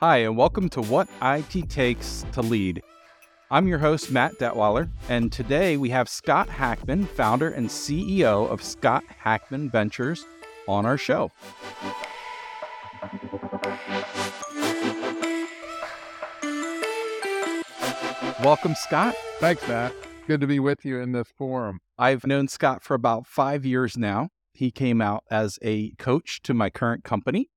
Hi, and welcome to What IT Takes to Lead. I'm your host, Matt Detweiler, and today we have Scott Hackman, founder and CEO of Scott Hackman Ventures, on our show. Welcome, Scott. Thanks, Matt. Good to be with you in this forum. I've known Scott for about five years now. He came out as a coach to my current company.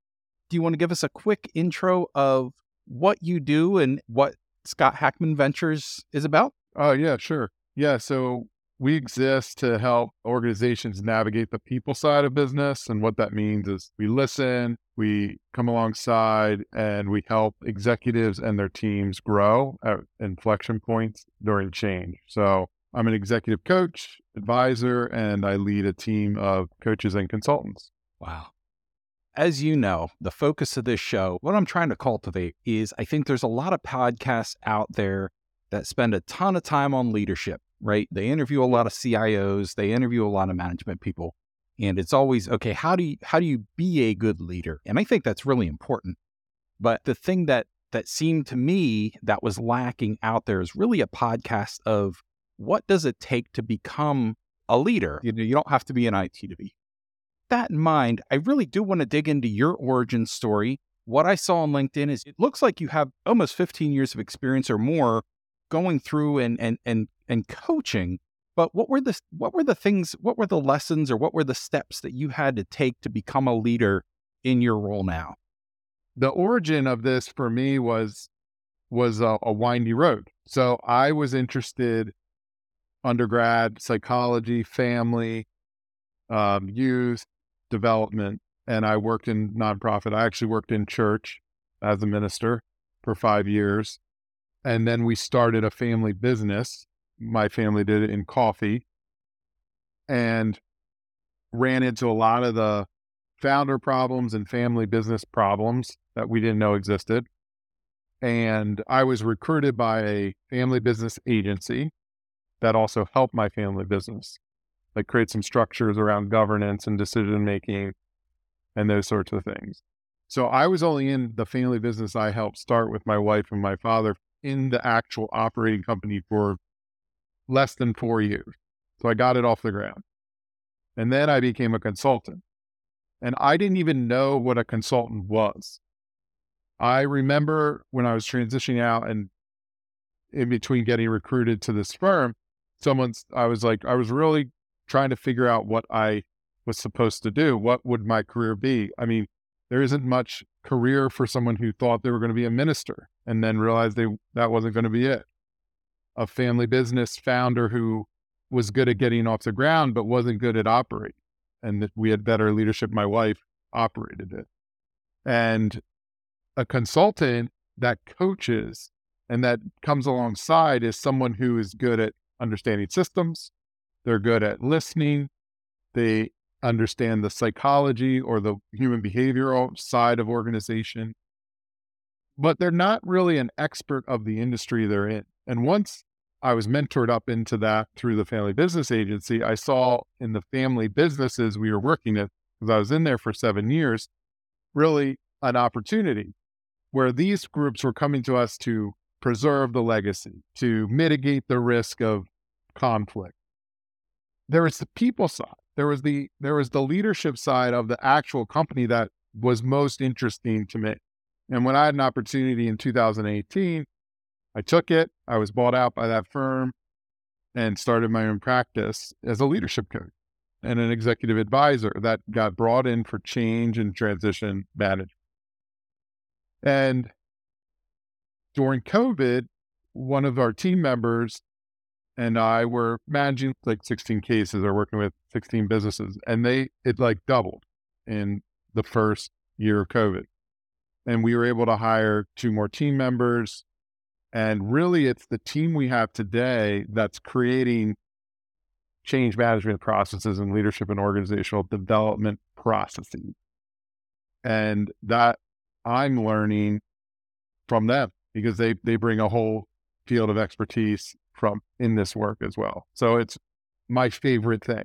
Do you want to give us a quick intro of what you do and what Scott Hackman Ventures is about? Oh, yeah, sure. Yeah. So we exist to help organizations navigate the people side of business. And what that means is we listen, we come alongside, and we help executives and their teams grow at inflection points during change. So I'm an executive coach, advisor, and I lead a team of coaches and consultants. Wow. As you know, the focus of this show, what I'm trying to cultivate is I think there's a lot of podcasts out there that spend a ton of time on leadership right? They interview a lot of CIOs, they interview a lot of management people, and it's always okay. How do you how do you be a good leader? And I think that's really important. But the thing that that seemed to me that was lacking out there is really a podcast of what does it take to become a leader? You know, you don't have to be an IT to be. That in mind, I really do want to dig into your origin story. What I saw on LinkedIn is it looks like you have almost 15 years of experience or more going through and and and and coaching but what were the what were the things what were the lessons or what were the steps that you had to take to become a leader in your role now the origin of this for me was was a, a windy road so i was interested undergrad psychology family um, youth development and i worked in nonprofit i actually worked in church as a minister for five years and then we started a family business my family did it in coffee and ran into a lot of the founder problems and family business problems that we didn't know existed. And I was recruited by a family business agency that also helped my family business, like create some structures around governance and decision making and those sorts of things. So I was only in the family business I helped start with my wife and my father in the actual operating company for less than four years. So I got it off the ground. And then I became a consultant. And I didn't even know what a consultant was. I remember when I was transitioning out and in between getting recruited to this firm, someone's, I was like, I was really trying to figure out what I was supposed to do. What would my career be? I mean, there isn't much career for someone who thought they were going to be a minister and then realized they that wasn't going to be it a family business founder who was good at getting off the ground, but wasn't good at operating. And that we had better leadership. My wife operated it. And a consultant that coaches and that comes alongside is someone who is good at understanding systems. They're good at listening. They understand the psychology or the human behavioral side of organization, but they're not really an expert of the industry they're in. And once I was mentored up into that through the family business agency. I saw in the family businesses we were working at, because I was in there for seven years, really an opportunity where these groups were coming to us to preserve the legacy, to mitigate the risk of conflict. There was the people side. There was the there was the leadership side of the actual company that was most interesting to me. And when I had an opportunity in 2018 I took it. I was bought out by that firm and started my own practice as a leadership coach and an executive advisor that got brought in for change and transition management. And during COVID, one of our team members and I were managing like 16 cases or working with 16 businesses, and they it like doubled in the first year of COVID. And we were able to hire two more team members and really, it's the team we have today that's creating change management processes and leadership and organizational development processes. And that I'm learning from them because they, they bring a whole field of expertise from in this work as well. So it's my favorite thing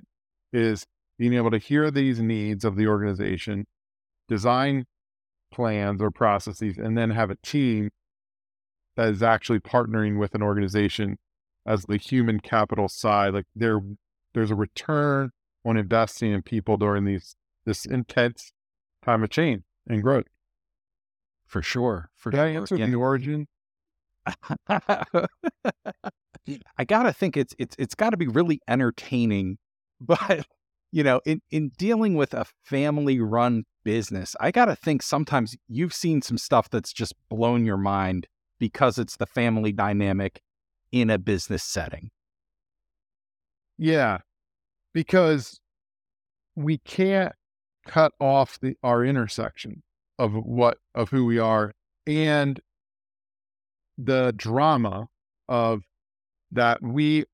is being able to hear these needs of the organization, design plans or processes and then have a team that is actually partnering with an organization as the human capital side. Like there, there's a return on investing in people during these this intense time of change and growth. For sure. For Did sure. I answer Yeah. the origin? I gotta think it's it's it's got to be really entertaining, but you know, in in dealing with a family run business, I gotta think sometimes you've seen some stuff that's just blown your mind because it's the family dynamic in a business setting. Yeah, because we can't cut off the our intersection of what of who we are and the drama of that we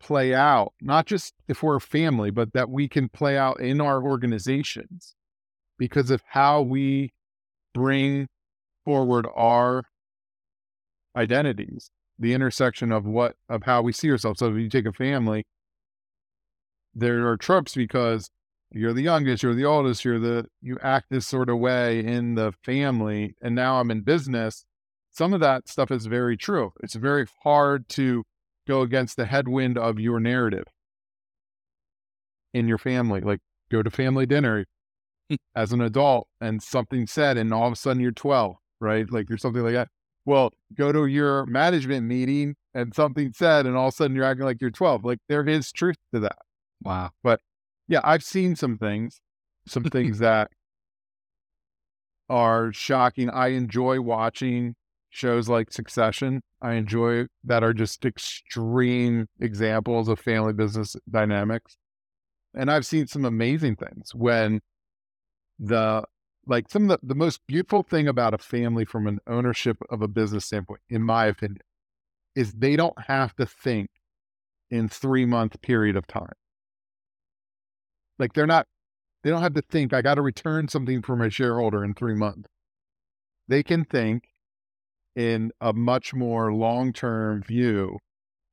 play out not just if we're a family but that we can play out in our organizations because of how we bring forward our identities the intersection of what of how we see ourselves. So if you take a family, there are tropes because you're the youngest, you're the oldest, you're the you act this sort of way in the family, and now I'm in business. Some of that stuff is very true. It's very hard to go against the headwind of your narrative in your family. Like go to family dinner as an adult and something said, and all of a sudden you're 12, right? Like you're something like that. Well, go to your management meeting and something said, and all of a sudden you're acting like you're 12. Like there is truth to that. Wow. But yeah, I've seen some things, some things that are shocking. I enjoy watching shows like Succession. I enjoy that are just extreme examples of family business dynamics. And I've seen some amazing things when the like some of the, the most beautiful thing about a family from an ownership of a business standpoint, in my opinion, is they don't have to think in three month period of time. Like they're not, they don't have to think, I got to return something for my shareholder in three months. They can think in a much more long term view.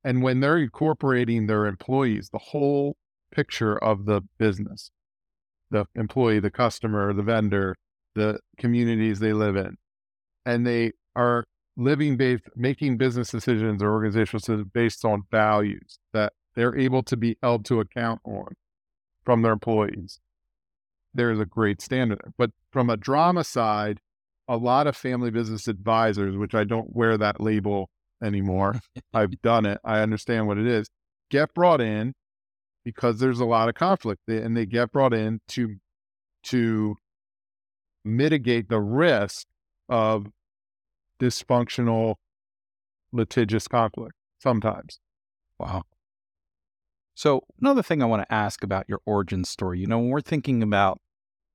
And when they're incorporating their employees, the whole picture of the business, the employee, the customer, the vendor, the communities they live in, and they are living based, making business decisions or organizational decisions based on values that they're able to be held to account on from their employees. There's a great standard. But from a drama side, a lot of family business advisors, which I don't wear that label anymore, I've done it, I understand what it is, get brought in because there's a lot of conflict and they get brought in to to mitigate the risk of dysfunctional litigious conflict sometimes. Wow. So, another thing I want to ask about your origin story, you know, when we're thinking about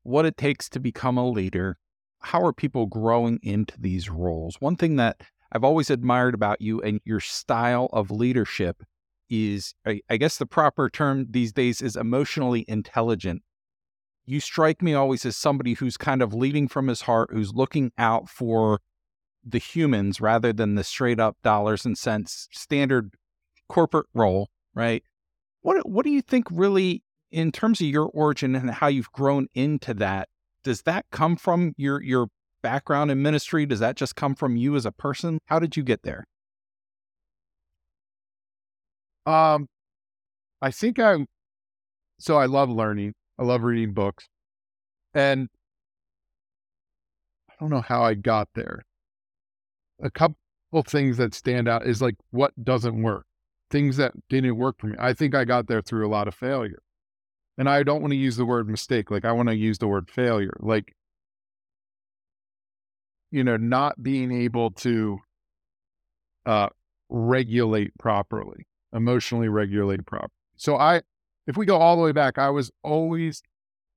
what it takes to become a leader, how are people growing into these roles? One thing that I've always admired about you and your style of leadership is, I, guess the proper term these days is emotionally intelligent. You strike me always as somebody who's kind of leading from his heart, who's looking out for the humans rather than the straight up dollars and cents standard corporate role, right? What what do you think really in terms of your origin and how you've grown into that? Does that come from your your background in ministry? Does that just come from you as a person? How did you get there? Um, I think I'm. So I love learning. I love reading books, and I don't know how I got there. A couple things that stand out is like what doesn't work, things that didn't work for me. I think I got there through a lot of failure, and I don't want to use the word mistake. Like I want to use the word failure. Like you know, not being able to uh, regulate properly emotionally regulate properly. So I, if we go all the way back, I was always,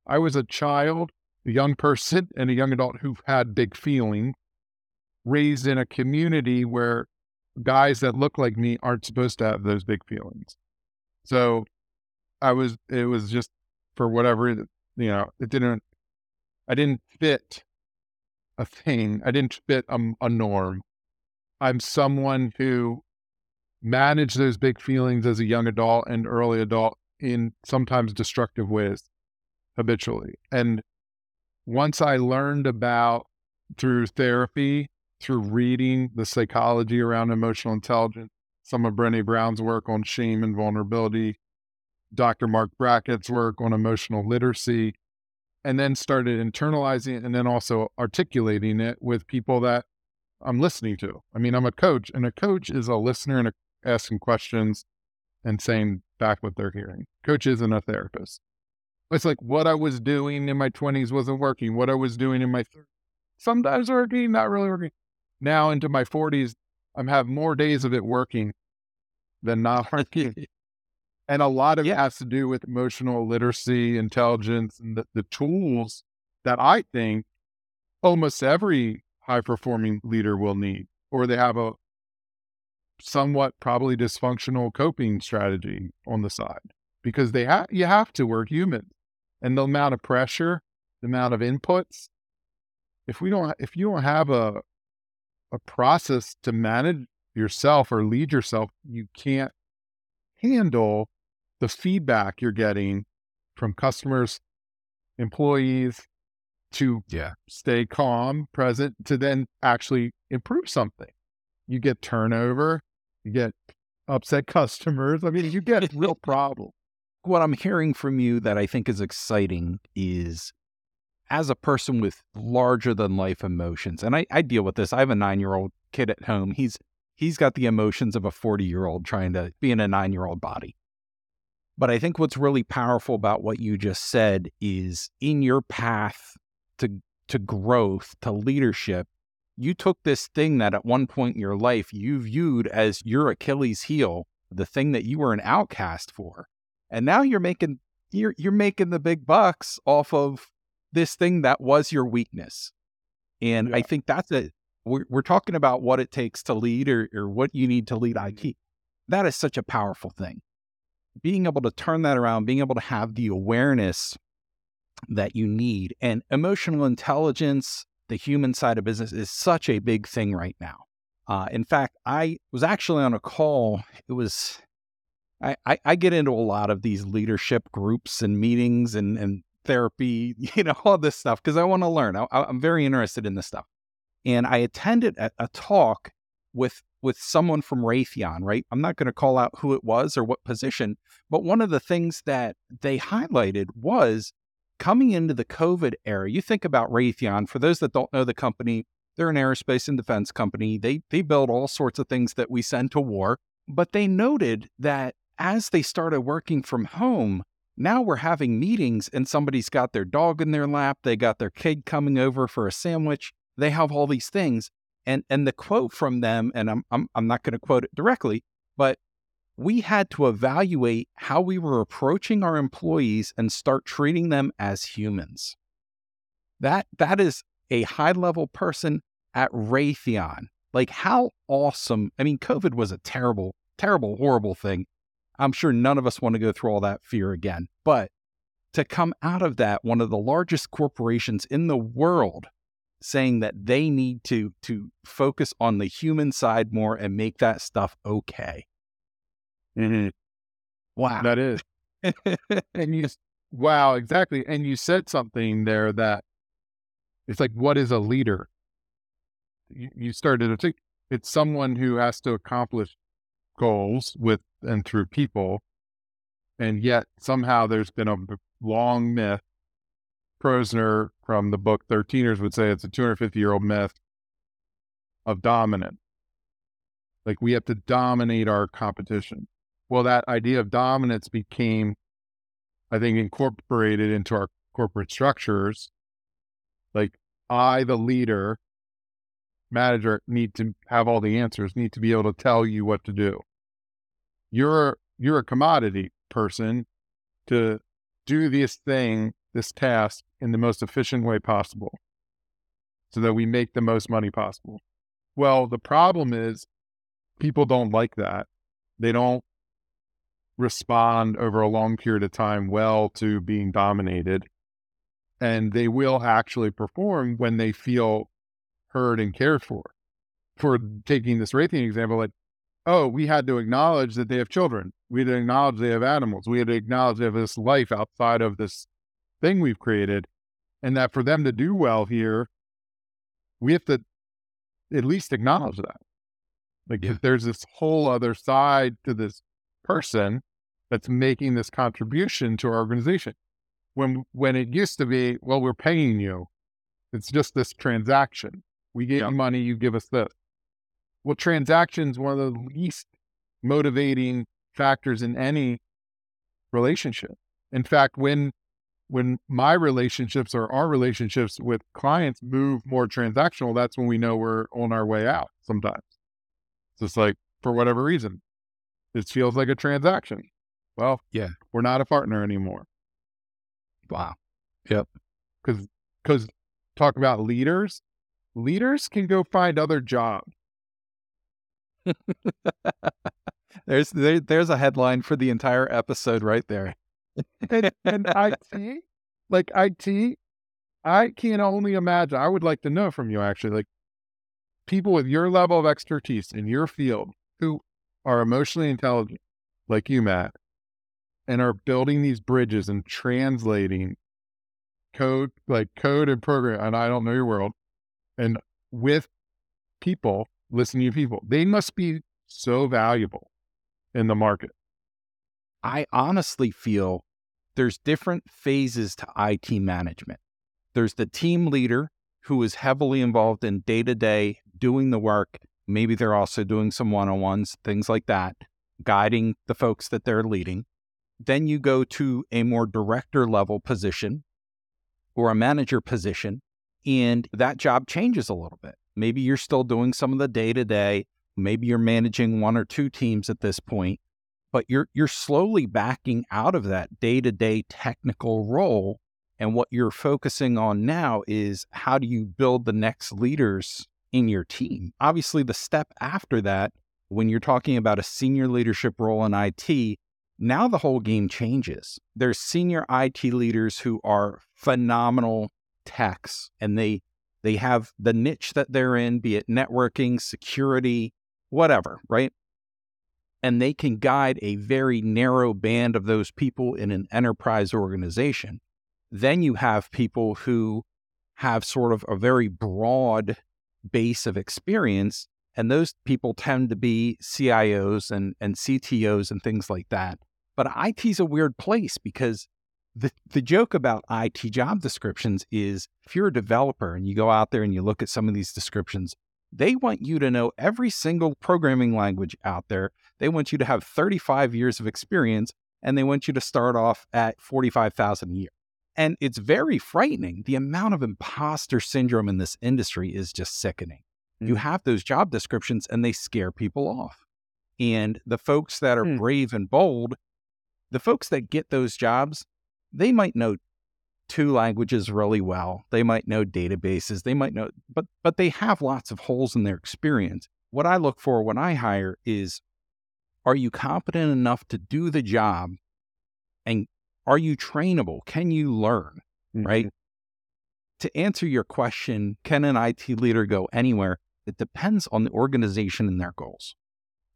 I was a child, a young person, and a young adult who had big feelings, raised in a community where guys that look like me aren't supposed to have those big feelings. So I was, it was just for whatever, you know, it didn't, I didn't fit a thing. I didn't fit a, a norm. I'm someone who managed those big feelings as a young adult and early adult in sometimes destructive ways habitually. And once I learned about through therapy, through reading the psychology around emotional intelligence, some of Brene Brown's work on shame and vulnerability, Dr. Marc Brackett's work on emotional literacy, and then started internalizing it and then also articulating it with people that I'm listening to. I mean, I'm a coach, and a coach is a listener and a, asking questions and saying back what they're hearing. Coach isn't a therapist. It's like what I was doing in my 20s wasn't working. What I was doing in my 30s, sometimes working, not really working. Now into my 40s, I'm have more days of it working than not working. And a lot of yeah. it has to do with emotional literacy, intelligence, and the, the tools that I think almost every high performing leader will need, or they have a somewhat probably dysfunctional coping strategy on the side because they have you have to work human and the amount of pressure the amount of inputs if we don't if you don't have a a process to manage yourself or lead yourself you can't handle the feedback you're getting from customers employees to yeah. stay calm present to then actually improve something you get turnover you get upset customers. I mean, you get real problems. What I'm hearing from you that I think is exciting is as a person with larger than life emotions, and I, I deal with this. I have a nine year old kid at home. He's he's got the emotions of a 40 year old trying to be in a nine year old body. But I think what's really powerful about what you just said is in your path to to growth, to leadership, you took this thing that at one point in your life you viewed as your Achilles heel, the thing that you were an outcast for. And now you're making you're you're making the big bucks off of this thing that was your weakness. And yeah. I think that's it. We're, we're talking about what it takes to lead or, or what you need to lead IT. Mm-hmm. That is such a powerful thing. Being able to turn that around, being able to have the awareness that you need and emotional intelligence, the human side of business is such a big thing right now. Uh, in fact, I was actually on a call. It was, I, I, I, get into a lot of these leadership groups and meetings and, and therapy, you know, all this stuff because I want to learn. I, am very interested in this stuff. And I attended a, a talk with with someone from Raytheon, right? I'm not going to call out who it was or what position, but one of the things that they highlighted was coming into the COVID era, you think about Raytheon. For those that don't know the company, they're an aerospace and defense company. They they build all sorts of things that we send to war. But they noted that as they started working from home, now we're having meetings and somebody's got their dog in their lap, they got their kid coming over for a sandwich, they have all these things. And and the quote from them, and I'm I'm, I'm not going to quote it directly, but we had to evaluate how we were approaching our employees and start treating them as humans. That that is a high level person at Raytheon. Like how awesome. I mean, COVID was a terrible, terrible, horrible thing. I'm sure none of us want to go through all that fear again. But to come out of that, one of the largest corporations in the world saying that they need to to focus on the human side more and make that stuff okay Mm-hmm. Wow. That is. and you, wow, exactly. And you said something there that it's like, what is a leader? You, you started to think it's someone who has to accomplish goals with and through people. And yet somehow there's been a long myth. Posner from the book 13ers would say it's a 250 year old myth of dominant. Like we have to dominate our competition. Well, that idea of dominance became, I think, incorporated into our corporate structures. Like I, the leader, manager, need to have all the answers, need to be able to tell you what to do. You're you're a commodity person to do this thing, this task in the most efficient way possible so that we make the most money possible. Well, the problem is people don't like that. They don't respond over a long period of time well to being dominated. And they will actually perform when they feel heard and cared for. For taking this Raytheon example, like, oh, we had to acknowledge that they have children. We had to acknowledge they have animals. We had to acknowledge they have this life outside of this thing we've created. And that for them to do well here, we have to at least acknowledge that. Like Yeah. there's this whole other side to this person that's making this contribution to our organization. When when it used to be, well, we're paying you. It's just this transaction. We give Yeah. you money, you give us this. Well, transactions one of the least motivating factors in any relationship. In fact, when when my relationships or our relationships with clients move more transactional, that's when we know we're on our way out sometimes. It's just like, for whatever reason, this feels like a transaction. Well, Yeah. we're not a partner anymore. Wow. Yep. Because, because talk about leaders, leaders can go find other jobs. There's there, there's a headline for the entire episode right there. And, and IT, like IT, I can only imagine. I would like to know from you actually, like people with your level of expertise in your field who are emotionally intelligent, like you, Matt, and are building these bridges and translating code, like code and program. And I don't know your world, and with people, listening to people, they must be so valuable in the market. I honestly feel there's different phases to IT management. There's the team leader who is heavily involved in day to day doing the work. Maybe they're also doing some one on ones, things like that, guiding the folks that they're leading. Then you go to a more director level position or a manager position, and that job changes a little bit. Maybe you're still doing some of the day to day. Maybe you're managing one or two teams at this point but you're you're slowly backing out of that day-to-day technical role and what you're focusing on now is how do you build the next leaders in your team? Obviously the step after that when you're talking about a senior leadership role in IT now the whole game changes. There's senior IT leaders who are phenomenal techs and they they have the niche that they're in be it networking security whatever right and they can guide a very narrow band of those people in an enterprise organization. Then you have people who have sort of a very broad base of experience, and those people tend to be CIOs and, and CTOs and things like that. But IT's a weird place because the, the joke about IT job descriptions is if you're a developer and you go out there and you look at some of these descriptions, they want you to know every single programming language out there. They want you to have 35 years of experience and they want you to start off at 45,000 a year. And it's very frightening. The amount of imposter syndrome in this industry is just sickening. You Mm. have those job descriptions and they scare people off. And the folks that are Hmm. brave and bold, the folks that get those jobs, they might know two languages really well. They might know databases. They might know, but but they have lots of holes in their experience. What I look for when I hire is, are you competent enough to do the job, and are you trainable? Can you learn? Right. Mm-hmm. To answer your question, can an IT leader go anywhere? It depends on the organization and their goals.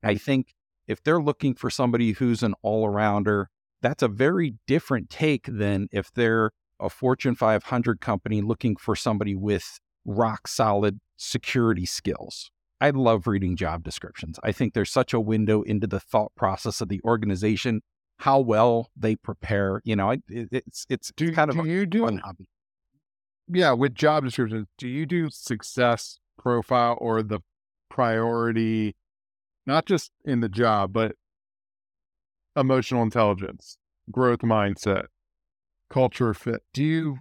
I think if they're looking for somebody who's an all arounder, that's a very different take than if they're a Fortune 500 company looking for somebody with rock solid security skills. I love reading job descriptions. I think there's such a window into the thought process of the organization, how well they prepare. You know, it, it's it's Do, kind of do a you do fun hobby. yeah with job descriptions do you do success profile or the priority not just in the job but emotional intelligence growth mindset culture fit do you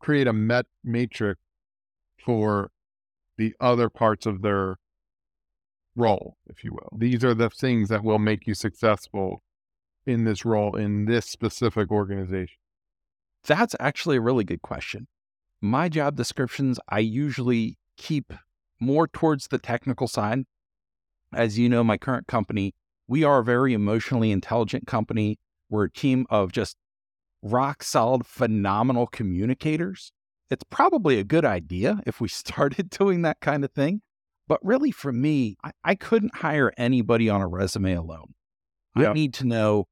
create a met matrix for the other parts of their role if you will these are the things that will make you successful in this role in this specific organization That's actually a really good question. My job descriptions, I usually keep more towards the technical side. As you know, my current company, we are a very emotionally intelligent company. We're a team of just rock solid, phenomenal communicators. It's probably a good idea if we started doing that kind of thing. But really, for me, I, I couldn't hire anybody on a resume alone. Yeah. I need to know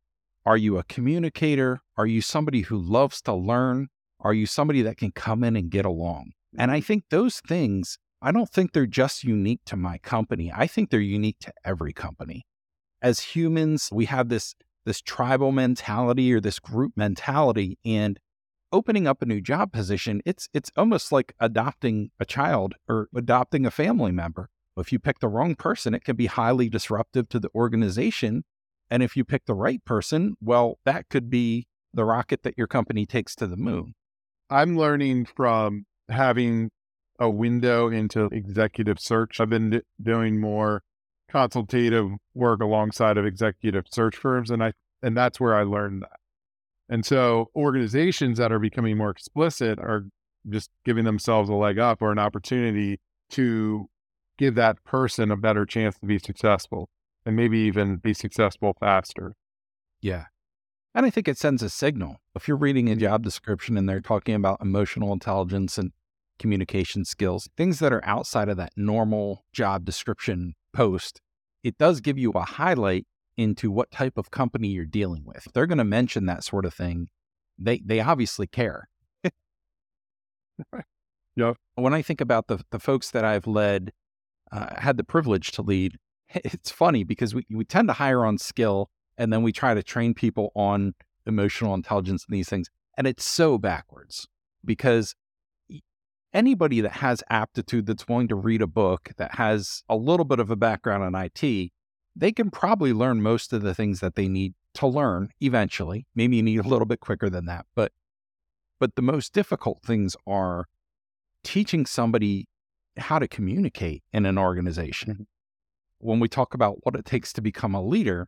are you a communicator? Are you somebody who loves to learn? Are you somebody that can come in and get along? And I think those things, I don't think they're just unique to my company. I think they're unique to every company. As humans, we have this this tribal mentality or this group mentality and opening up a new job position, it's it's almost like adopting a child or adopting a family member. If you pick the wrong person, it can be highly disruptive to the organization. And if you pick the right person, well, that could be the rocket that your company takes to the moon. I'm learning from having a window into executive search. I've been d- doing more consultative work alongside of executive search firms and I and that's where I learned that. And so organizations that are becoming more explicit are just giving themselves a leg up or an opportunity to give that person a better chance to be successful and maybe even be successful faster. Yeah. And I think it sends a signal. If you're reading a job description and they're talking about emotional intelligence and communication skills, things that are outside of that normal job description post, it does give you a highlight into what type of company you're dealing with. If they're going to mention that sort of thing, they they obviously care. Yeah. When I think about the the folks that I've led, uh, had the privilege to lead, it's funny because we we tend to hire on skill and then we try to train people on emotional intelligence and these things, and it's so backwards because anybody that has aptitude that's willing to read a book that has a little bit of a background in IT they can probably learn most of the things that they need to learn eventually. Maybe you need a little bit quicker than that, but but the most difficult things are teaching somebody how to communicate in an organization. Mm-hmm. When we talk about what it takes to become a leader,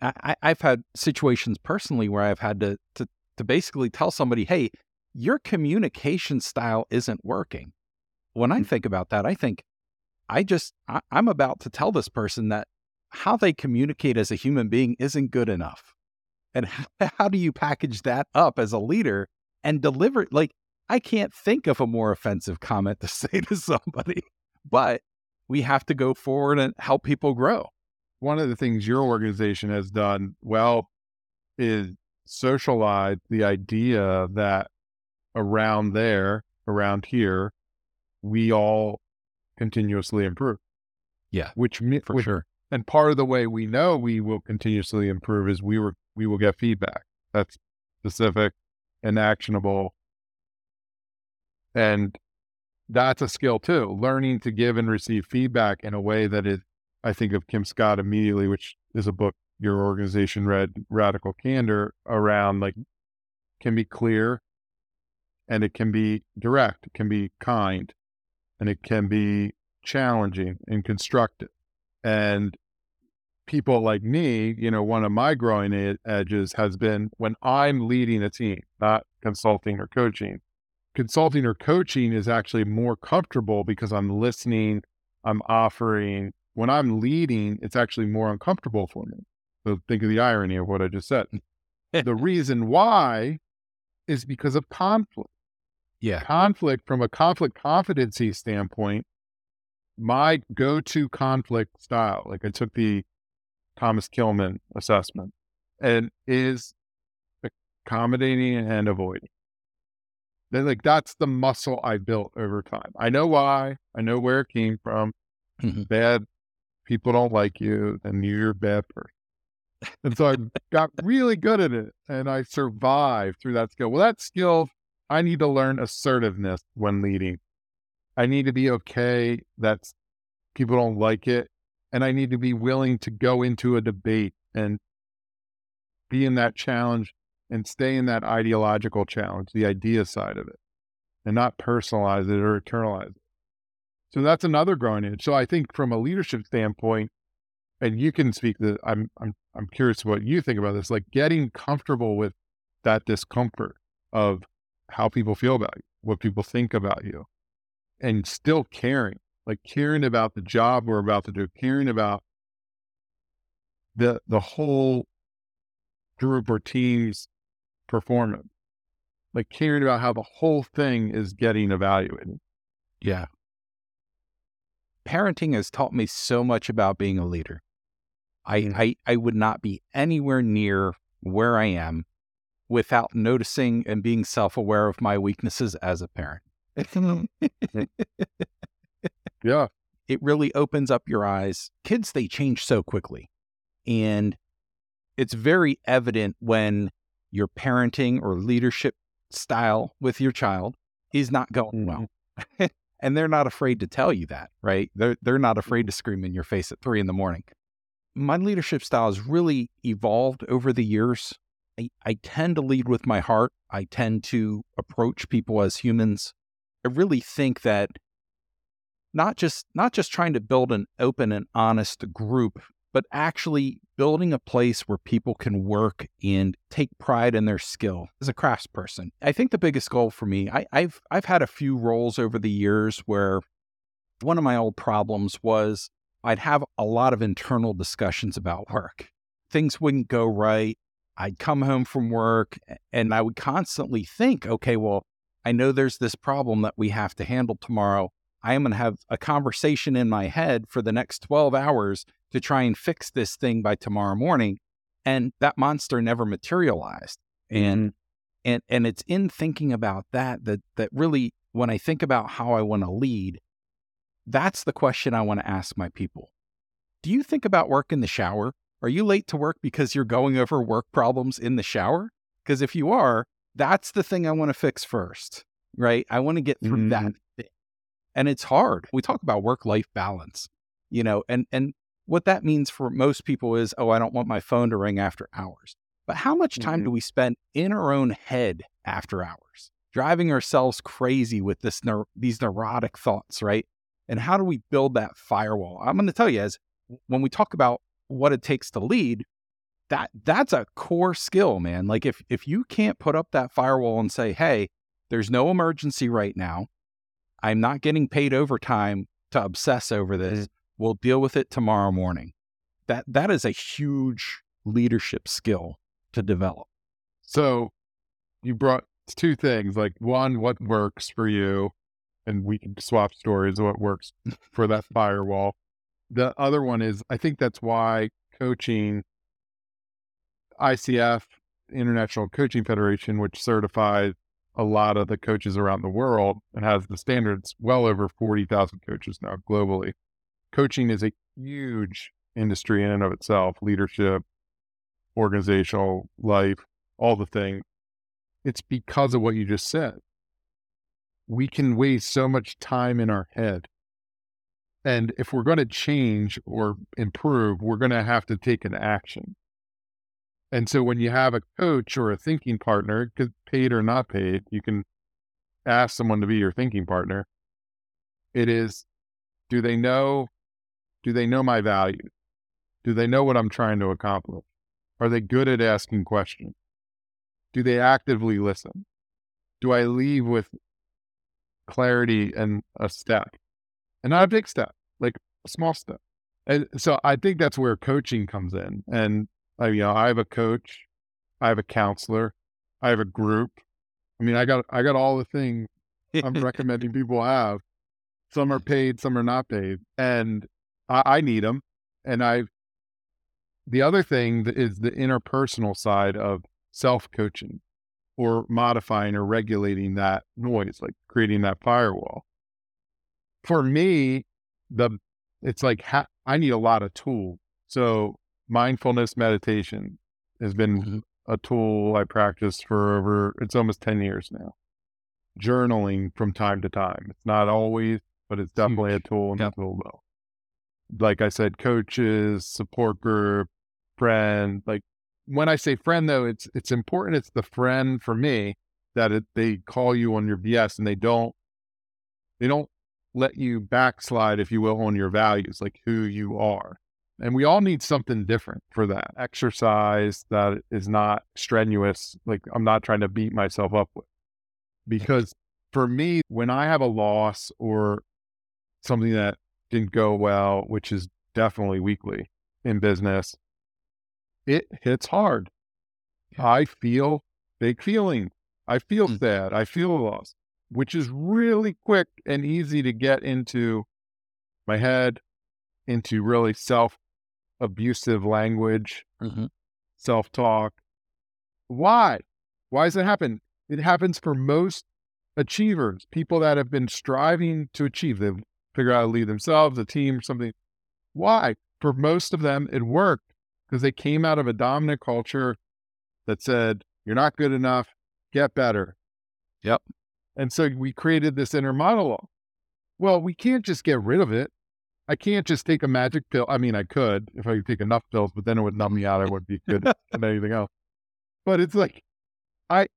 I, have had situations personally where I've had to, to to basically tell somebody, "Hey, your communication style isn't working." When I mm. think about that, I think I just, I, I'm about to tell this person that how they communicate as a human being isn't good enough. And how, how do you package that up as a leader and deliver? Like, I can't think of a more offensive comment to say to somebody, but we have to go forward and help people grow. One of the things your organization has done well is socialize the idea that around there, around here, we all continuously improve. Yeah, which for which, sure. And part of the way we know we will continuously improve is we were we will get feedback that's specific and actionable, and that's a skill too. Learning to give and receive feedback in a way that is, I think of Kim Scott immediately, which is a book your organization read, Radical Candor, around like can be clear and it can be direct, it can be kind, and it can be challenging and constructive. And people like me, you know, one of my growing edges has been when I'm leading a team, not consulting or coaching. Consulting or coaching is actually more comfortable because I'm listening, I'm offering. When I'm leading, it's actually more uncomfortable for me. So think of the irony of what I just said. the reason why is because of conflict. Yeah. Conflict from a conflict competency standpoint, my go to conflict style, like I took the Thomas Kilmann assessment, and is accommodating and avoiding. Then, like, that's the muscle I built over time. I know why, I know where it came from. Mm-hmm. Bad people don't like you, and you're a bad person. And so I got really good at it and I survived through that skill. Well, that skill I need to learn assertiveness when leading. I need to be okay that people don't like it. And I need to be willing to go into a debate and be in that challenge and stay in that ideological challenge, the idea side of it, and not personalize it or internalize it. So that's another growing edge. So I think from a leadership standpoint, and you can speak that I'm I'm I'm curious what you think about this, like getting comfortable with that discomfort of how people feel about you, what people think about you, and still caring, like caring about the job we're about to do, caring about the the whole group or team's performance, like caring about how the whole thing is getting evaluated. Yeah. Parenting has taught me so much about being a leader. I, mm. I, I would not be anywhere near where I am without noticing and being self aware of my weaknesses as a parent. yeah. It really opens up your eyes. Kids, they change so quickly. And it's very evident when your parenting or leadership style with your child is not going well. Mm-hmm. and they're not afraid to tell you that, right? They're they're not afraid to scream in your face at three in the morning. My leadership style has really evolved over the years. I, I tend to lead with my heart. I tend to approach people as humans. I really think that not just not just trying to build an open and honest group, but actually building a place where people can work and take pride in their skill as a craftsperson. I think the biggest goal for me, I, I've I've had a few roles over the years where one of my old problems was I'd have a lot of internal discussions about work. Things wouldn't go right. I'd come home from work and I would constantly think, okay, well, I know there's this problem that we have to handle tomorrow. I am going to have a conversation in my head for the next 12 hours to try and fix this thing by tomorrow morning. And that monster never materialized. And mm-hmm. and and it's in thinking about that that that really when I think about how I want to lead, that's the question I want to ask my people. Do you think about work in the shower? Are you late to work because you're going over work problems in the shower? Because if you are, that's the thing I want to fix first, right? I want to get through mm-hmm. that thing. And it's hard. We talk about work life balance, you know, and and what that means for most people is, oh, I don't want my phone to ring after hours. But how much time mm-hmm. do we spend in our own head after hours, driving ourselves crazy with this these neurotic thoughts, right? And how do we build that firewall? I'm going to tell you, as when we talk about what it takes to lead, that that's a core skill, man. Like if if you can't put up that firewall and say, "Hey, there's no emergency right now. I'm not getting paid overtime to obsess over this. We'll deal with it tomorrow morning." That that is a huge leadership skill to develop. So, you brought two things. Like one, what works for you, and we can swap stories of what works for that firewall. The other one is I think that's why coaching ICF, International Coaching Federation, which certifies a lot of the coaches around the world and has the standards well over 40,000 coaches now globally. Coaching is a huge industry in and of itself leadership, organizational life, all the things. It's because of what you just said. We can waste so much time in our head. And if we're going to change or improve, we're going to have to take an action. And so when you have a coach or a thinking partner, paid or not paid, you can ask someone to be your thinking partner. It is, do they know, do they know my value? Do they know what I'm trying to accomplish? Are they good at asking questions? Do they actively listen? Do I leave with clarity and a step and not a big step, like a small step? And so I think that's where coaching comes in. And I, you know, I have a coach, I have a counselor, I have a group. I mean, I got I got all the things I'm recommending people have. Some are mm-hmm. paid, some are not paid, and I, I need them. And I, the other thing is the interpersonal side of self coaching, or modifying or regulating that noise, like creating that firewall. For me, the it's like ha- I need a lot of tools. So mindfulness meditation has been a tool I practice for over, it's almost 10 years now. Journaling from time to time. It's not always, but it's definitely Huge. a tool in yep. the tool belt. Like I said, coaches, support group, friend. Like when I say friend, though, it's it's important. It's the friend for me that it, they call you on your BS and they don't they don't let you backslide, if you will, on your values, like who you are. And we all need something different for that exercise that is not strenuous. Like I'm not trying to beat myself up with. Because for me, when I have a loss or something that didn't go well, which is definitely weekly in business, it hits hard. I feel big feeling. I feel mm. sad. I feel lost, which is really quick and easy to get into my head, into really self abusive language, mm-hmm. self talk. Why? Why does it happen? It happens for most achievers, people that have been striving to achieve. They've figured out how to lead themselves, a team, or something. Why? For most of them, it worked because they came out of a dominant culture that said, you're not good enough, get better. Yep. And so we created this inner monologue. Well, we can't just get rid of it. I can't just take a magic pill. I mean, I could if I could take enough pills, but then it would numb me out. I wouldn't be good at anything else. But it's like, I,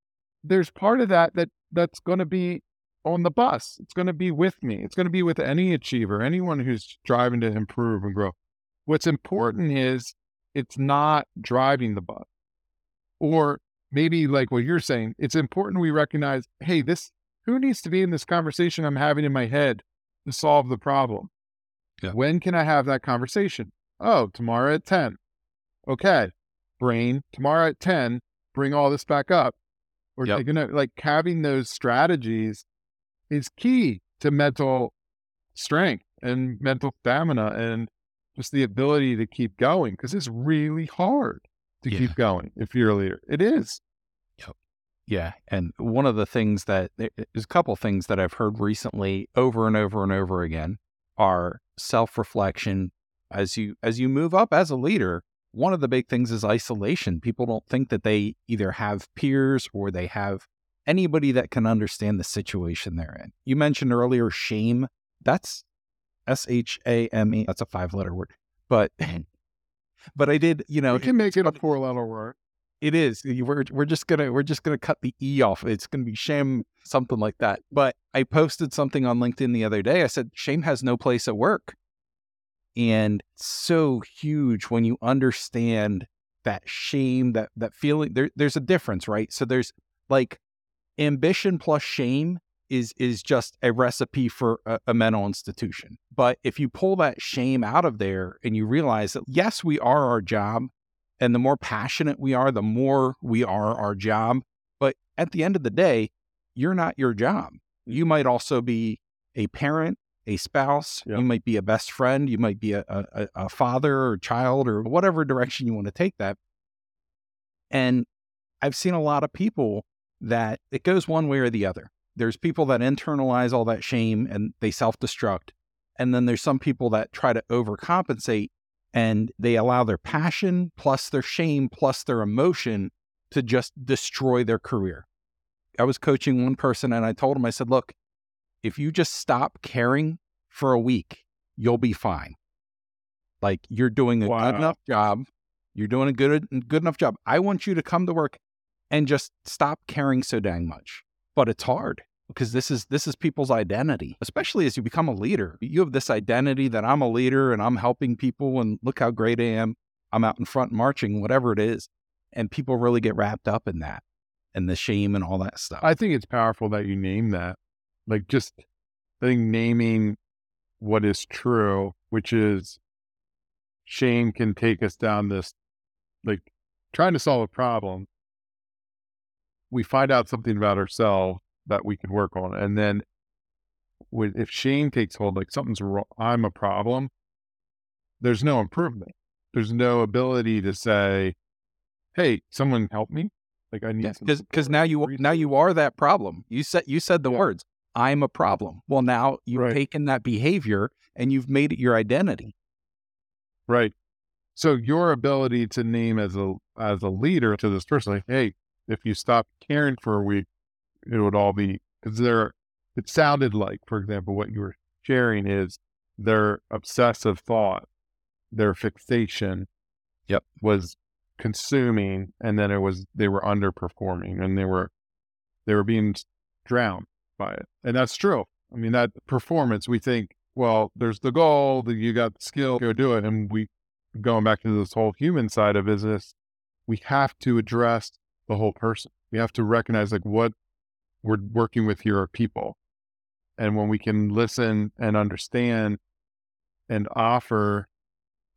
there's part of that that that's going to be on the bus. It's going to be with me. It's going to be with any achiever, anyone who's striving to improve and grow. What's important is it's not driving the bus. Or maybe like what you're saying, it's important we recognize, hey, this who needs to be in this conversation I'm having in my head to solve the problem? Yeah. When can I have that conversation? Oh, tomorrow at 10. Okay. Brain, tomorrow at 10, bring all this back up. Or Yep. know, like having those strategies is key to mental strength and mental stamina and just the ability to keep going because it's really hard to Yeah. keep going if you're a leader. It is. Yep. Yeah, and one of the things that eh, eh, there's a couple things that I've heard recently over and over and over again are self-reflection as you as you move up as a leader. One of the big things is isolation. People don't think that they either have peers or they have anybody that can understand the situation they're in. You mentioned earlier shame. That's S H A M E. That's a five-letter word. But mm-hmm. but I did, you know, We can make it a four letter word. it is. We're we're just gonna we're just gonna cut the e off. It's gonna be shame, something like that. But I posted something on LinkedIn the other day. I said shame has no place at work, and so huge when you understand that shame, that that feeling. There, there's a difference, right? So there's like ambition plus shame is is just a recipe for a, a mental institution. But if you pull that shame out of there and you realize that yes, we are our job, and the more passionate we are, the more we are our job. But at the end of the day, you're not your job. You mm-hmm. might also be a parent, a spouse, you might be a best friend, you might be a, a, a father or child or whatever direction you want to take that. And I've seen a lot of people that it goes one way or the other. There's people that internalize all that shame and they self destruct. And then there's some people that try to overcompensate and they allow their passion plus their shame plus their emotion to just destroy their career. I was coaching one person and I told him, I said, look, if you just stop caring for a week, you'll be fine. Like you're doing a Wow. good enough job. You're doing a good good enough job. I want you to come to work and just stop caring so dang much. But it's hard because this is this is people's identity, especially as you become a leader. You have this identity that I'm a leader and I'm helping people and look how great I am. I'm out in front marching, whatever it is. And people really get wrapped up in that and the shame and all that stuff. I think it's powerful that you name that. Like just I think naming what is true, which is shame can take us down this like trying to solve a problem. We find out something about ourselves that we can work on. And then if shame takes hold, like something's wrong, I'm a problem, there's no improvement. There's no ability to say, Hey, someone help me. Like I need some because now you now you are that problem. You said you said the Yeah. words. I'm a problem. Well, now you've Right. taken that behavior and you've made it your identity. Right. So your ability to name as a as a leader to this person, like, hey, if you stopped caring for a week, it would all be because they're. It sounded like, for example, what you were sharing is their obsessive thought, their fixation, Yep. was consuming, and then it was they were underperforming, and they were they were being drowned by it, and that's true. I mean, that performance, we think, well, there's the goal, that you got the skill, go do it, and we going back to this whole human side of business, we have to address the whole person. We have to recognize like what we're working with here are people. And when we can listen and understand and offer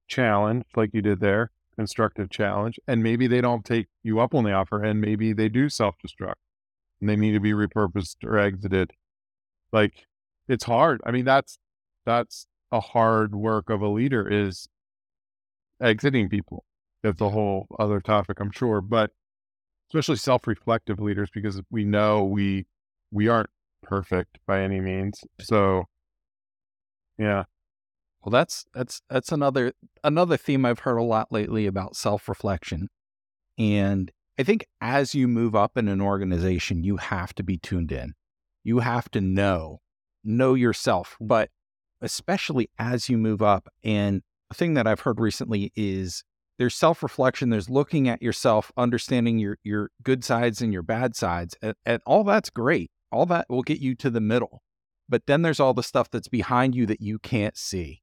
challenge like you did there, constructive challenge, and maybe they don't take you up on the offer and maybe they do self-destruct and they need to be repurposed or exited. Like it's hard. I mean, that's that's a hard work of a leader is exiting people. That's a whole other topic, I'm sure. But especially self-reflective leaders, because we know we we aren't perfect by any means. So, yeah. Well, that's that's that's another another theme I've heard a lot lately about self-reflection. And I think as you move up in an organization, you have to be tuned in. You have to know, know yourself, but especially as you move up. And a thing that I've heard recently is there's self-reflection, there's looking at yourself, understanding your your good sides and your bad sides. And, and all that's great. All that will get you to the middle. But then there's all the stuff that's behind you that you can't see.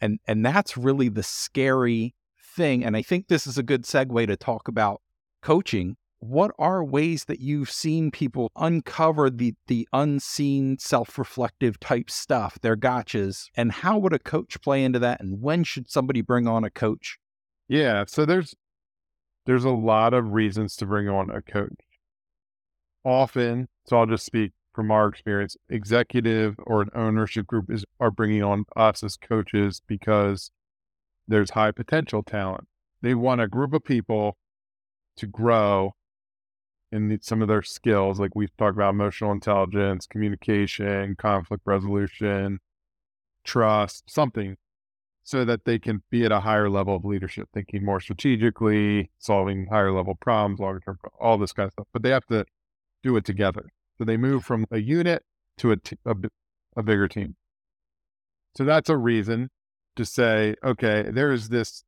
And and that's really the scary thing. And I think this is a good segue to talk about coaching. What are ways that you've seen people uncover the the unseen self-reflective type stuff, their gotchas, and how would a coach play into that? And when should somebody bring on a coach? Yeah, so there's there's a lot of reasons to bring on a coach. Often, so I'll just speak from our experience, executive or an ownership group is are bringing on us as coaches because there's high potential talent. They want a group of people to grow in some of their skills, like we've talked about emotional intelligence, communication, conflict resolution, trust, something, so that they can be at a higher level of leadership, thinking more strategically, solving higher level problems, longer term, all this kind of stuff. But they have to do it together. So they move from a unit to a, t- a, a bigger team. So that's a reason to say, okay, there is this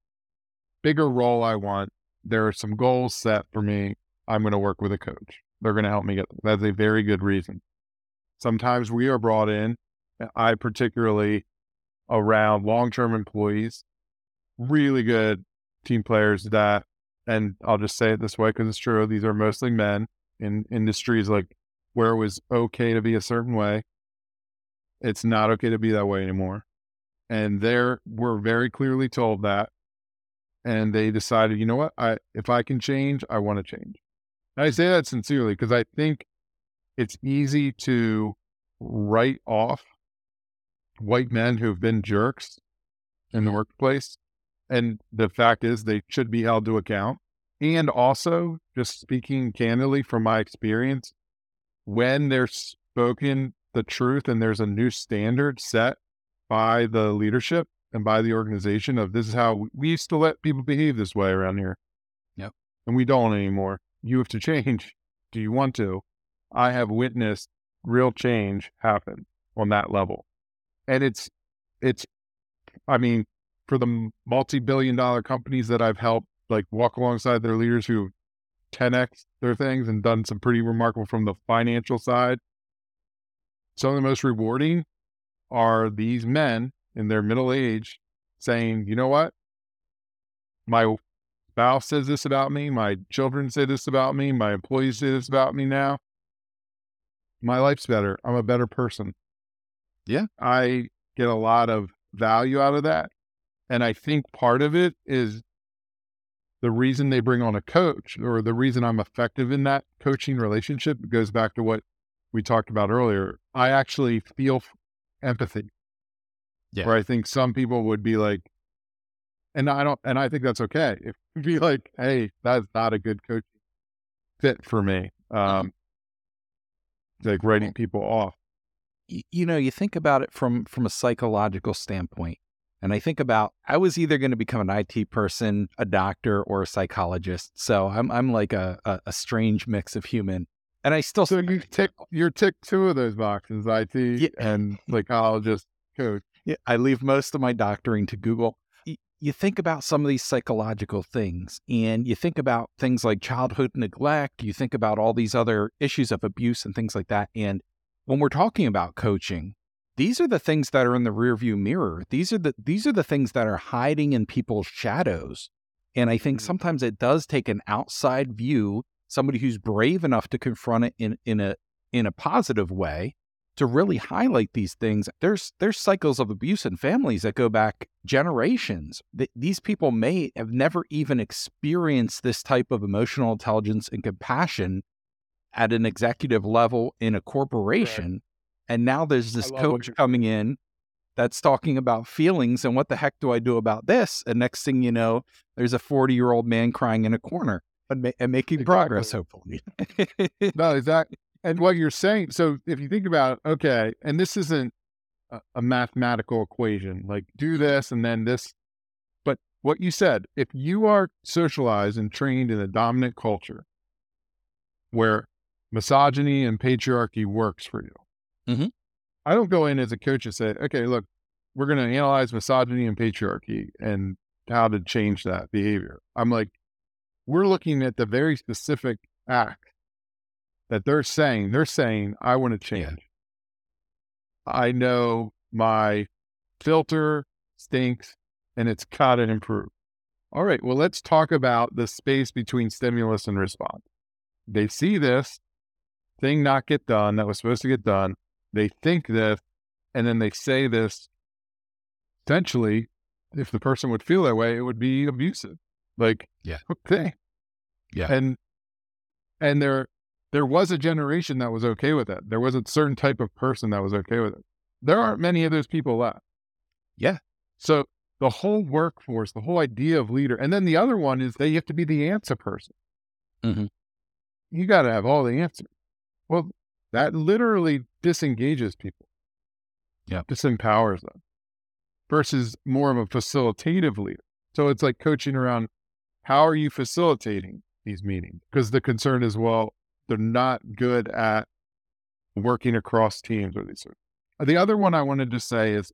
bigger role I want. There are some goals set for me. I'm going to work with a coach. They're going to help me get them. That's a very good reason. Sometimes we are brought in, I particularly around long term employees, really good team players that, and I'll just say it this way because it's true, these are mostly men in industries like where it was okay to be a certain way. It's not okay to be that way anymore and there were very clearly told that and they decided you know what i if i can change i want to change and i say that sincerely because i think it's easy to write off white men who've been jerks in the workplace and the fact is they should be held to account and also just speaking candidly from my experience when there's spoken the truth and there's a new standard set by the leadership and by the organization of this is how we used to let people behave this way around here. Yep. And we don't anymore. You have to change. Do you want to? I have witnessed real change happen on that level. And it's, it's, I mean, for the multi billion dollar companies that I've helped like walk alongside their leaders who 10x their things and done some pretty remarkable from the financial side. Some of the most rewarding are these men in their middle age saying, you know what? My spouse says this about me. My children say this about me. My employees say this about me now. My life's better. I'm a better person. Yeah. I get a lot of value out of that. And I think part of it is the reason they bring on a coach or the reason I'm effective in that coaching relationship goes back to what we talked about earlier. I actually feel empathy. Yeah. Where I think some people would be like, and I don't, and I think that's okay. If you be like, hey, that's not a good coach fit for me. Um, like writing people off. You know, you think about it from from a psychological standpoint, and I think about I was either going to become an IT person, a doctor, or a psychologist. So I'm I'm like a, a, a strange mix of human. And I still so you tick you're tick two of those boxes, IT yeah. and psychologist coach. Yeah, I leave most of my doctoring to Google. You think about some of these psychological things, and you think about things like childhood neglect. You think about all these other issues of abuse and things like that. And when we're talking about coaching, these are the things that are in the rearview mirror. These are the these are the things that are hiding in people's shadows. And I think mm-hmm. sometimes it does take an outside view somebody who's brave enough to confront it in, in a in a positive way to really highlight these things. There's there's cycles of abuse in families that go back generations. these people may have never even experienced this type of emotional intelligence and compassion at an executive level in a corporation. Right. And now there's this coach coming in that's talking about feelings and what the heck do I do about this? And next thing you know, there's a 40 year old man crying in a corner and, ma- and making progress, hopefully. no, exactly. And what you're saying, so if you think about, it, okay, and this isn't a, a mathematical equation, like do mm-hmm. this and then this, but what you said, if you are socialized and trained in a dominant culture where misogyny and patriarchy works for you, Mhm. I don't go in as a coach and say, okay, look, we're going to analyze misogyny and patriarchy and how to change that behavior. I'm like, we're looking at the very specific act that they're saying. They're saying, I want to change. I know my filter stinks and it's got to improve. All right, well, let's talk about the space between stimulus and response. They see this thing not get done that was supposed to get done. They think this, and then they say this. Essentially, if the person would feel that way, it would be abusive. Like, Yeah. okay, Yeah. and and there there was a generation that was okay with it. There was a certain type of person that was okay with it. There aren't many of those people left. Yeah. So the whole workforce, the whole idea of leader, and then the other one is that you have to be the answer person. Mhm. You got to have all the answers. Well, that literally disengages people. Yeah. Disempowers them versus more of a facilitative leader. So it's like coaching around how are you facilitating these meetings? Because the concern is, well, they're not good at working across teams or these sorts. The other one I wanted to say is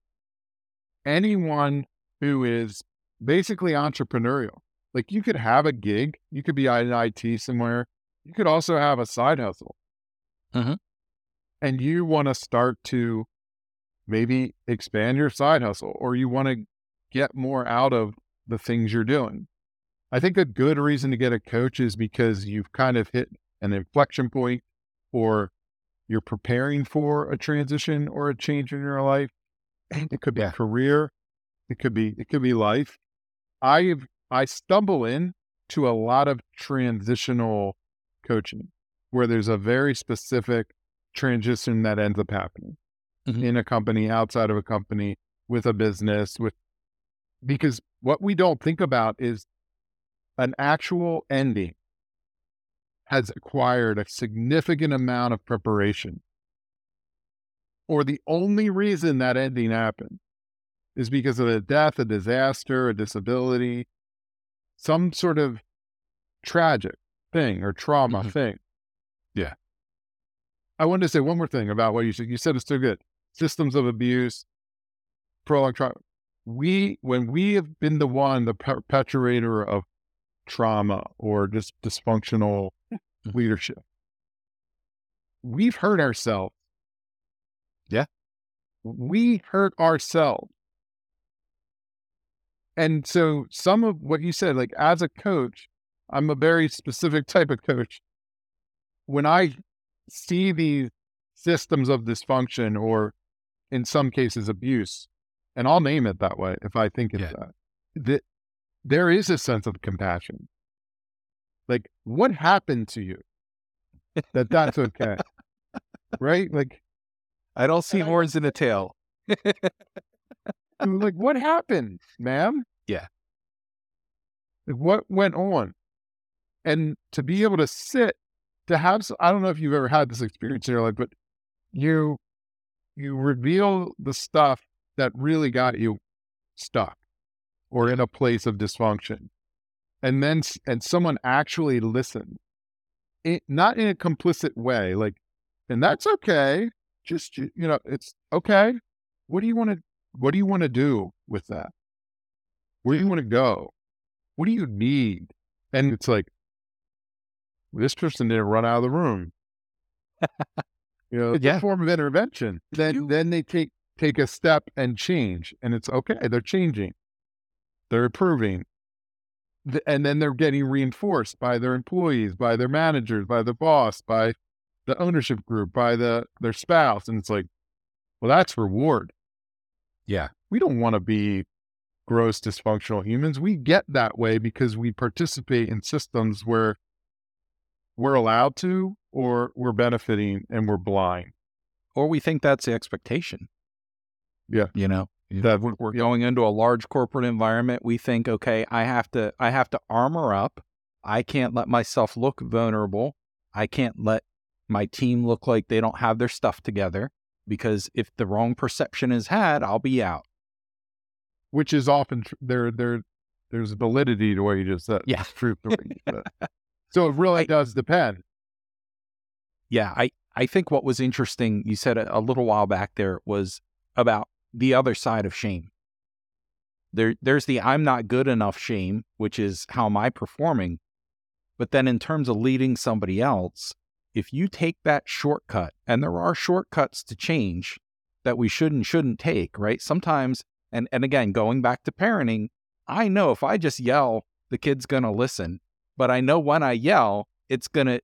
anyone who is basically entrepreneurial. Like you could have a gig, you could be in IT somewhere, you could also have a side hustle. Mhm. And you want to start to maybe expand your side hustle or you want to get more out of the things you're doing. I think a good reason to get a coach is because you've kind of hit an inflection point or you're preparing for a transition or a change in your life. It could be Yeah. career, it could be it could be life. I've I stumble in to a lot of transitional coaching where there's a very specific transition that ends up happening Mhm. in a company, outside of a company, with a business, with because what we don't think about is an actual ending has acquired a significant amount of preparation. Or the only reason that ending happened is because of a death, a disaster, a disability, some sort of tragic thing or trauma Mhm. thing. Yeah. I wanted to say one more thing about what you said. You said it's so good. Systems of abuse, prolonged trauma. We, when we have been the one, the perpetuator of trauma or just dysfunctional Mhm. leadership, we've hurt ourselves. Yeah. We hurt ourselves. And so some of what you said, like as a coach, I'm a very specific type of coach. When I see these systems of dysfunction or in some cases abuse, and I'll name it that way if I think it's Yeah. that, that there is a sense of compassion. Like, what happened to you that that's okay? right? Like, I don't see I- horns in a tail. I'm like, what happened, ma'am? Yeah. Like, what went on? And to be able to sit, to have, some, I don't know if you've ever had this experience in your life, but you, you reveal the stuff that really got you stuck or in a place of dysfunction. And then, s- and someone actually listened, it, not in a complicit way, like, and that's okay. Just, you you know, it's okay. What do you want to what do you want to do with that? Where do you want to go? What do you need? And it's like, this person didn't run out of the room. you know, it's Yeah. a form of intervention. Then, you- then they take take a step and change, and it's okay. They're changing, they're improving, Th- and then they're getting reinforced by their employees, by their managers, by the boss, by the ownership group, by the their spouse, and it's like, well, that's reward Yeah. we don't want to be gross dysfunctional humans. We get that way because we participate in systems where we're allowed to or we're benefiting and we're blind. Or we think that's the expectation. Yeah. You know, That we're, we're going into a large corporate environment. We think, okay, I have to, I have to armor up I can't let myself look vulnerable. I can't let my team look like they don't have their stuff together because if the wrong perception is had, I'll be out. Which is often tr- there. There, there's validity to what you just said. Yeah. truth to what you said. So it really I- does depend. Yeah, I, I think what was interesting, you said a, a little while back there, was about the other side of shame. There, there's the I'm not good enough shame, which is how am I performing? But then in terms of leading somebody else, if you take that shortcut, and there are shortcuts to change that we should and shouldn't take, right? Sometimes, and, and again, going back to parenting, I know if I just yell, the kid's going to listen. But I know when I yell, it's going to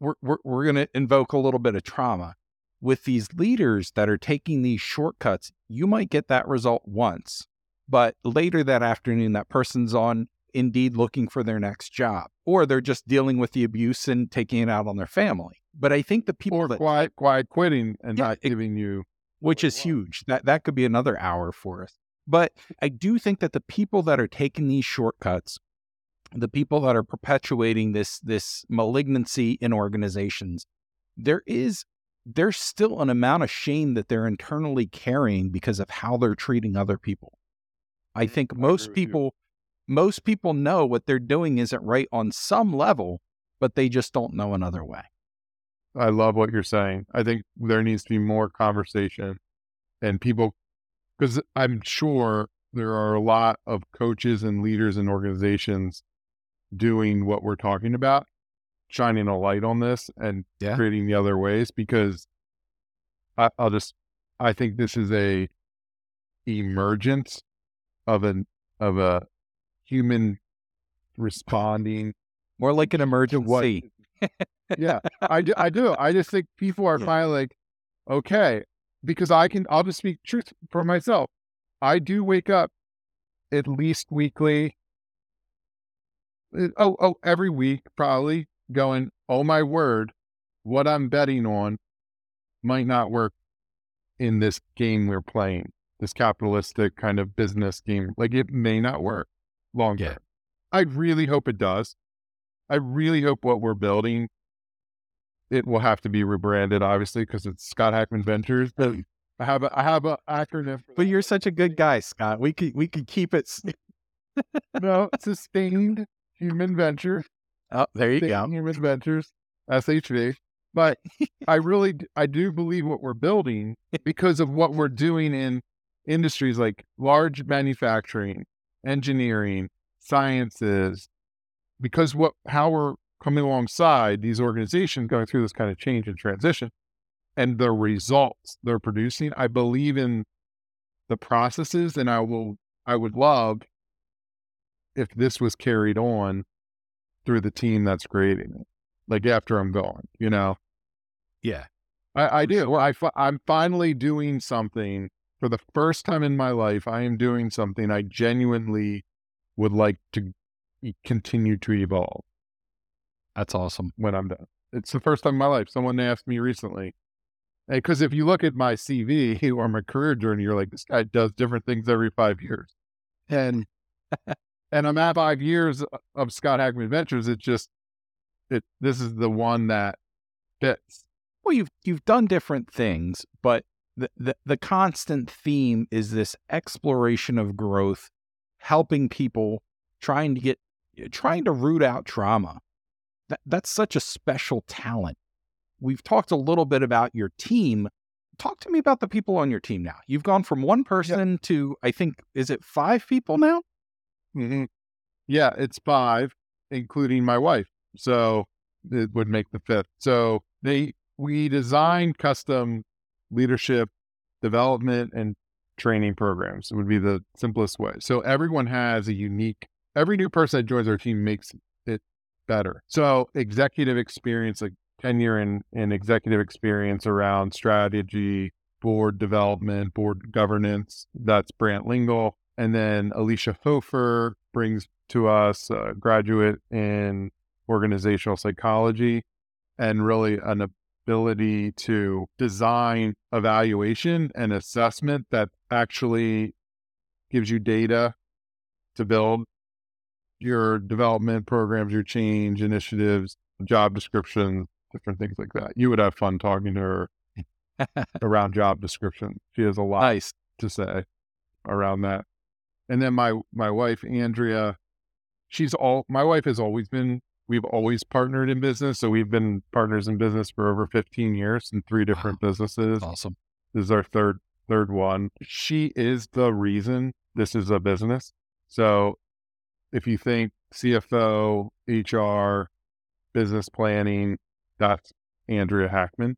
we're, we're, we're going to invoke a little bit of trauma. With these leaders that are taking these shortcuts, you might get that result once, but later that afternoon, that person's on Indeed looking for their next job, or they're just dealing with the abuse and taking it out on their family. But I think the people Or that, quiet, quiet quitting and Yeah, not giving you. which is huge, that that could be another hour for us. But I do think that the people that are taking these shortcuts, the people that are perpetuating this this malignancy in organizations, there is there's still an amount of shame that they're internally carrying because of how they're treating other people. I mm-hmm. think agree most with you. people most people know what they're doing isn't right on some level, but they just don't know another way. I love what you're saying. I think there needs to be more conversation and people, because I'm sure there are a lot of coaches and leaders and organizations doing what we're talking about, shining a light on this and Yeah. creating the other ways. Because I, I'll just, I think this is a emergence of an of a human responding More like an to what emergency. yeah, I do. I do. I just think people are Yeah. finally like, okay, because I can. I'll just speak truth for myself. I do wake up at least weekly. Uh, Oh, oh, every week probably going. Oh my word, what I'm betting on might not work in this game we're playing. This capitalistic kind of business game, like it may not work long Yeah. term. I really hope it does. I really hope what we're building it will have to be rebranded, obviously, because it's Scott Hackman Ventures. But I have a I have a acronym. For But you're such a good guy, Scott. We could we could keep it. no sustained human venture. Oh, there you go. Human Ventures, SHV. But I really I do believe what we're building because of what we're doing in industries like large manufacturing, engineering, sciences, because what how we're coming alongside these organizations going through this kind of change and transition and the results they're producing i believe in the processes and i will i would love if this was carried on through the team that's creating it like after i'm gone you know Yeah. i, I do I fi- i'm finally doing something for the first time in my life i am doing something i genuinely would like to continue to evolve That's awesome. when I'm done. It's the first time in my life. Someone asked me recently, because if you look at my CV or my career journey, you're like, this guy does different things every five years, and and I'm at five years of Scott Hackman Ventures. It's just it. This is the one that fits. Well, you've you've done different things, but the, the the constant theme is this exploration of growth, helping people, trying to get eh, trying to root out trauma. That that's such a special talent. We've talked a little bit about your team. Talk to me about the people on your team now. You've gone from one person to I think is it five people now? Hmm Yeah, it's five, including my wife. So it would make the fifth. So they we design custom leadership development and training programs. It would be the simplest way. So everyone has a unique every new person that joins our team makes it better. So executive experience, like tenure and, in executive experience around strategy, board development, board governance. That's Brant Lingle. And then Alicia Hofer brings to us a graduate in organizational psychology and really an ability to design evaluation and assessment that actually gives you data to build your development programs, your change initiatives, job descriptions, different things like that. You would have fun talking to her around job description. She has a lot nice. to say around that. And then my my wife Andrea, she's all my wife has always been we've always partnered in business. So we've been partners in business for over 15 years in three different wow. businesses. Awesome. This is our third third one. She is the reason this is a business. So if you think CFO, HR, business planning, that's Andrea Hackman.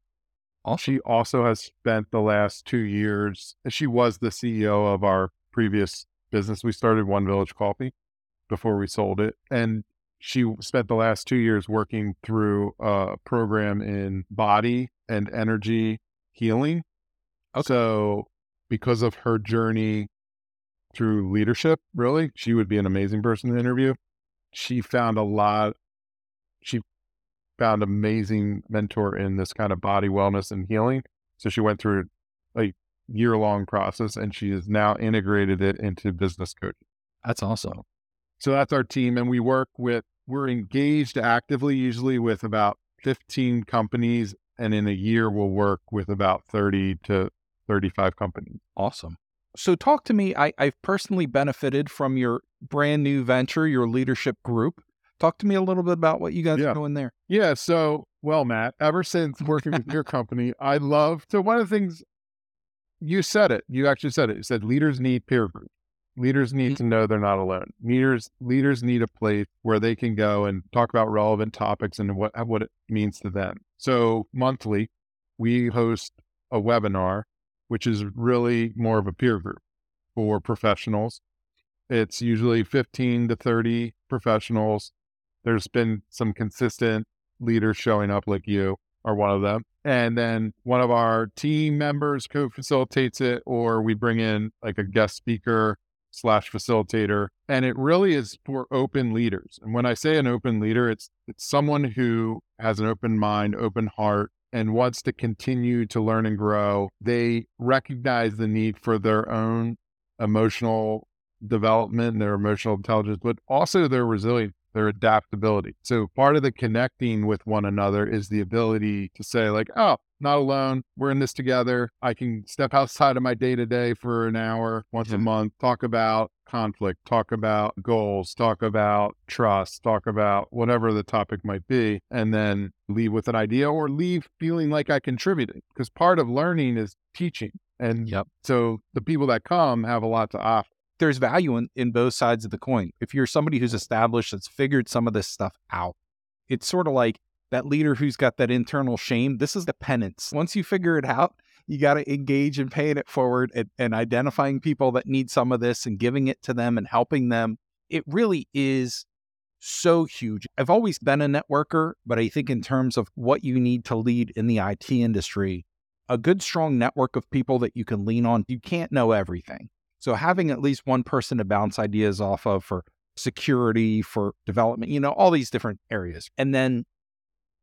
She also has spent the last two years, she was the CEO of our previous business. We started One Village Coffee before we sold it. And she spent the last two years working through a program in body and energy healing. Okay. So, because of her journey through leadership, really, she would be an amazing person to interview. She found a lot, she found amazing mentor in this kind of body wellness and healing. So she went through a year long process and she has now integrated it into business coaching. That's awesome. So that's our team. And we work with, we're engaged actively, usually with about 15 companies. And in a year, we'll work with about 30 to 35 companies. Awesome. So, talk to me. I, I've personally benefited from your brand new venture, your leadership group. Talk to me a little bit about what you guys yeah. are doing there. Yeah. So, well, Matt, ever since working with your company, I love to. One of the things you said it, you actually said it. You said leaders need peer group. Leaders need mm-hmm. to know they're not alone. Leaders leaders need a place where they can go and talk about relevant topics and what what it means to them. So monthly, we host a webinar, which is really more of a peer group for professionals. It's usually 15 to 30 professionals. There's been some consistent leaders showing up like you are one of them. And then one of our team members co facilitates it, or we bring in like a guest speaker slash facilitator. And it really is for open leaders. And when I say an open leader, it's it's someone who has an open mind, open heart, and wants to continue to learn and grow. They recognize the need for their own emotional development and their emotional intelligence, but also their resilience their adaptability. So part of the connecting with one another is the ability to say like, oh, not alone. We're in this together. I can step outside of my day to day for an hour once yeah. a month, talk about conflict, talk about goals, talk about trust, talk about whatever the topic might be, and then leave with an idea or leave feeling like I contributed. Because part of learning is teaching. And yep. so the people that come have a lot to offer there's value in, in both sides of the coin. If you're somebody who's established, that's figured some of this stuff out, it's sort of like that leader who's got that internal shame. This is the penance. Once you figure it out, you got to engage in paying it forward and, and identifying people that need some of this and giving it to them and helping them. It really is so huge. I've always been a networker, but I think in terms of what you need to lead in the IT industry, a good, strong network of people that you can lean on, you can't know everything. So having at least one person to bounce ideas off of for security, for development, you know, all these different areas. And then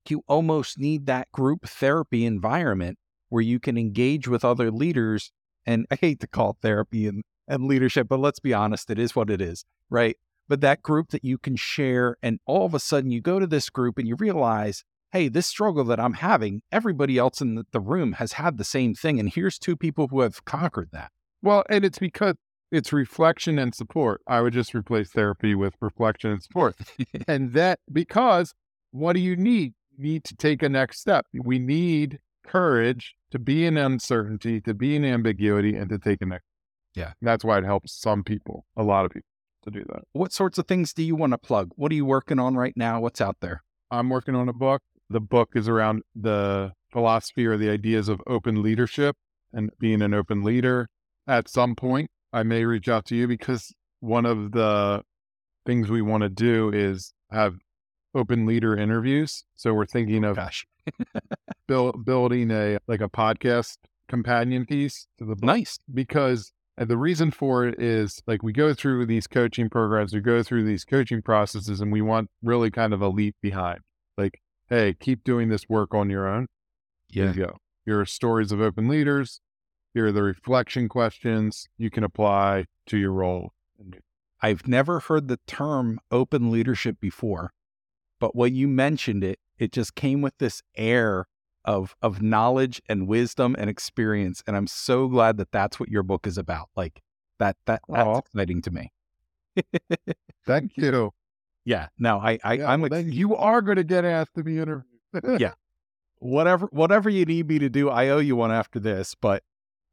you almost need that group therapy environment where you can engage with other leaders. And I hate to call therapy and, and leadership, but let's be honest, it is what it is, right? But that group that you can share, and all of a sudden you go to this group and you realize, hey, this struggle that I'm having, everybody else in the room has had the same thing. And here's two people who have conquered that. Well, and it's because it's reflection and support. I would just replace therapy with reflection and support. and that because what do you need? You need to take a next step. We need courage to be in uncertainty, to be in ambiguity, and to take a next. Yeah. That's why it helps some people, a lot of people, to do that. What sorts of things do you want to plug? What are you working on right now? What's out there? I'm working on a book. The book is around the philosophy or the ideas of open leadership and being an open leader at some point, I may reach out to you because one of the things we want to do is have open leader interviews. So we're thinking of Gosh. build, building a like a podcast companion piece to the book. Nice. Because uh, the reason for it is like we go through these coaching programs, we go through these coaching processes, and we want really kind of a leap behind. Like, hey, keep doing this work on your own. Yeah. You go. Your stories of open leaders. Here are the reflection questions you can apply to your role. I've never heard the term open leadership before, but when you mentioned it, it just came with this air of of knowledge and wisdom and experience, and I'm so glad that that's what your book is about. Like that that that's Aw. exciting to me. Thank you. yeah, no, I, I Yeah, I'm well, ex- you are going to get asked to be interviewed. Yeah. whatever whatever you need me to do, I owe you one after this, but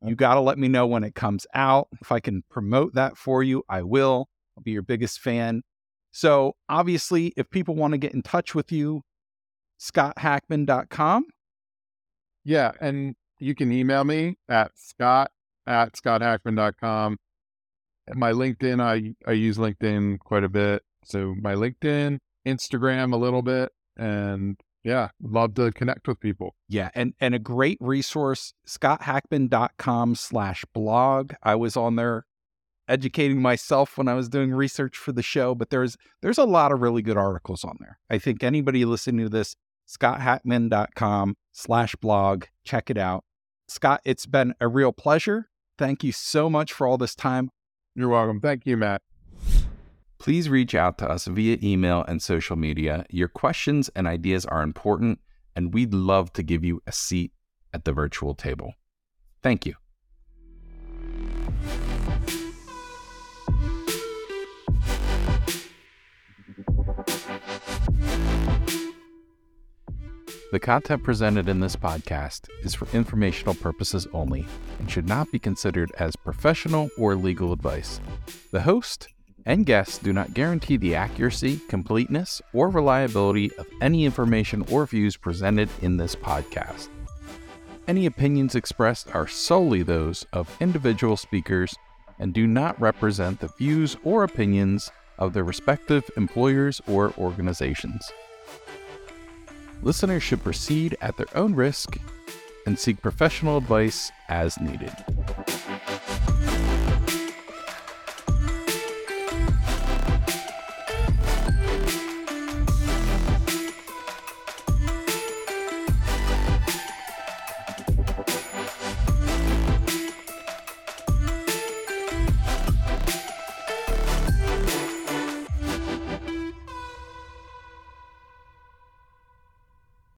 you got to let me know when it comes out. If I can promote that for you, I will. I'll be your biggest fan. So, obviously, if people want to get in touch with you, scotthackman.com. Yeah, and you can email me at scott at scotthackman.com. My LinkedIn, I, I use LinkedIn quite a bit. So my LinkedIn, Instagram a little bit, and yeah, love to connect with people. Yeah, and and a great resource, scotthackman.com slash blog. I was on there educating myself when I was doing research for the show, but there's there's a lot of really good articles on there. I think anybody listening to this, scotthackman.com slash blog, check it out. Scott, it's been a real pleasure. Thank you so much for all this time. You're welcome. Thank you, Matt. Please reach out to us via email and social media. Your questions and ideas are important, and we'd love to give you a seat at the virtual table. Thank you. The content presented in this podcast is for informational purposes only and should not be considered as professional or legal advice. The host and guests do not guarantee the accuracy, completeness, or reliability of any information or views presented in this podcast. Any opinions expressed are solely those of individual speakers and do not represent the views or opinions of their respective employers or organizations. Listeners should proceed at their own risk and seek professional advice as needed.